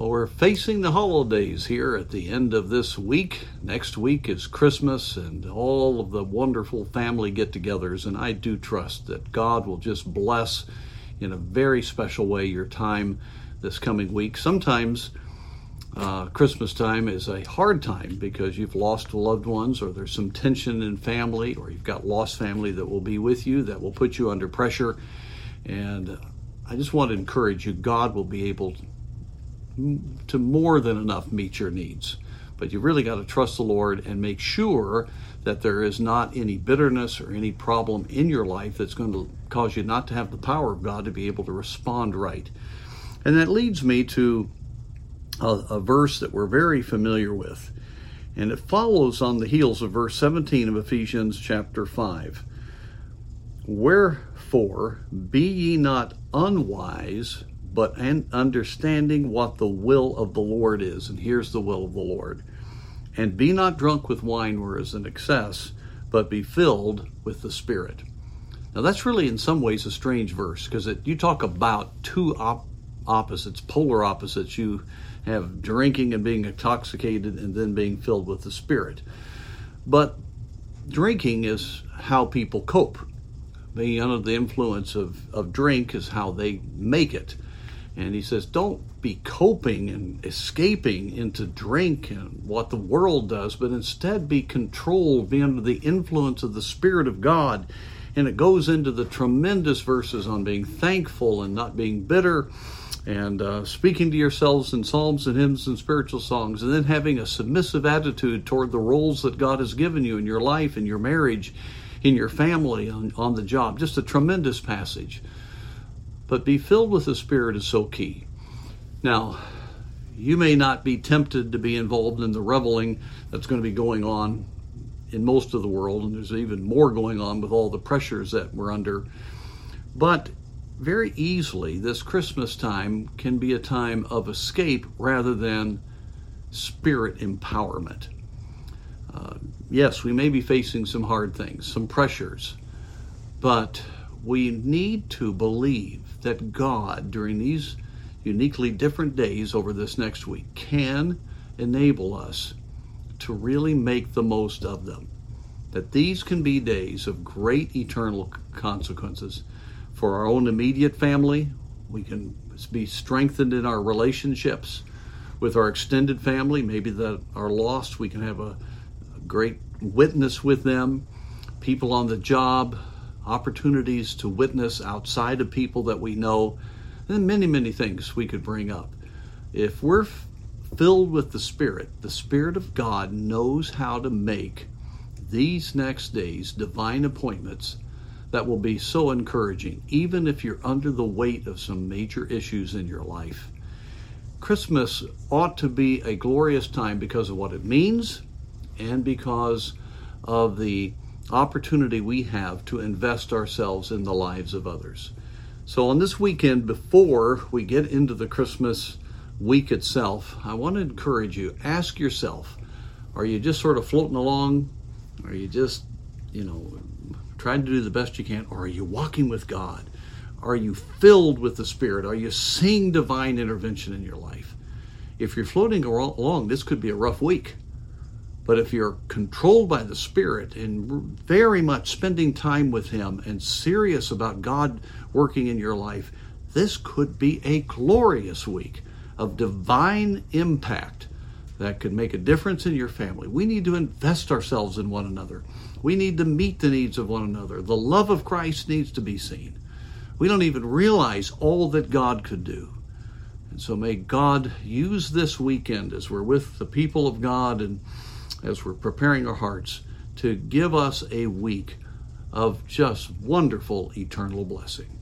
Well, we're facing the holidays here at the end of this week. Next week is Christmas and all of the wonderful family get togethers. And I do trust that God will just bless in a very special way your time this coming week. Sometimes uh, Christmas time is a hard time because you've lost loved ones, or there's some tension in family, or you've got lost family that will be with you that will put you under pressure. And I just want to encourage you God will be able to more than enough meet your needs. But you really got to trust the Lord and make sure that there is not any bitterness or any problem in your life that's going to cause you not to have the power of God to be able to respond right. And that leads me to a, a verse that we're very familiar with. And it follows on the heels of verse 17 of Ephesians chapter 5. Wherefore, be ye not unwise, but understanding what the will of the Lord is. And here's the will of the Lord. And be not drunk with wine where is an excess, but be filled with the Spirit. Now, that's really in some ways a strange verse because you talk about two op- opposites, polar opposites. You have drinking and being intoxicated and then being filled with the Spirit. But drinking is how people cope. Being under the influence of, of drink is how they make it. And he says, don't be coping and escaping into drink and what the world does, but instead be controlled, be under the influence of the Spirit of God. And it goes into the tremendous verses on being thankful and not being bitter and uh, speaking to yourselves in psalms and hymns and spiritual songs, and then having a submissive attitude toward the roles that God has given you in your life, in your marriage, in your family, on, on the job. Just a tremendous passage. But be filled with the Spirit is so key. Now, you may not be tempted to be involved in the reveling that's going to be going on in most of the world, and there's even more going on with all the pressures that we're under. But very easily, this Christmas time can be a time of escape rather than spirit empowerment. Uh, yes, we may be facing some hard things, some pressures, but we need to believe that God, during these uniquely different days over this next week, can enable us to really make the most of them. That these can be days of great eternal consequences for our own immediate family. We can be strengthened in our relationships with our extended family, maybe that are lost. We can have a, a great witness with them. People on the job, opportunities to witness outside of people that we know, and many, many things we could bring up. If we're f- filled with the Spirit, the Spirit of God knows how to make these next days divine appointments that will be so encouraging, even if you're under the weight of some major issues in your life. Christmas ought to be a glorious time because of what it means and because of the opportunity we have to invest ourselves in the lives of others. So, on this weekend, before we get into the Christmas week itself, I want to encourage you ask yourself are you just sort of floating along? Are you just, you know, trying to do the best you can? Or are you walking with God? Are you filled with the Spirit? Are you seeing divine intervention in your life? If you're floating along, this could be a rough week. But if you're controlled by the Spirit and very much spending time with Him and serious about God working in your life, this could be a glorious week of divine impact that could make a difference in your family. We need to invest ourselves in one another. We need to meet the needs of one another. The love of Christ needs to be seen. We don't even realize all that God could do. And so may God use this weekend as we're with the people of God and as we're preparing our hearts to give us a week of just wonderful eternal blessing.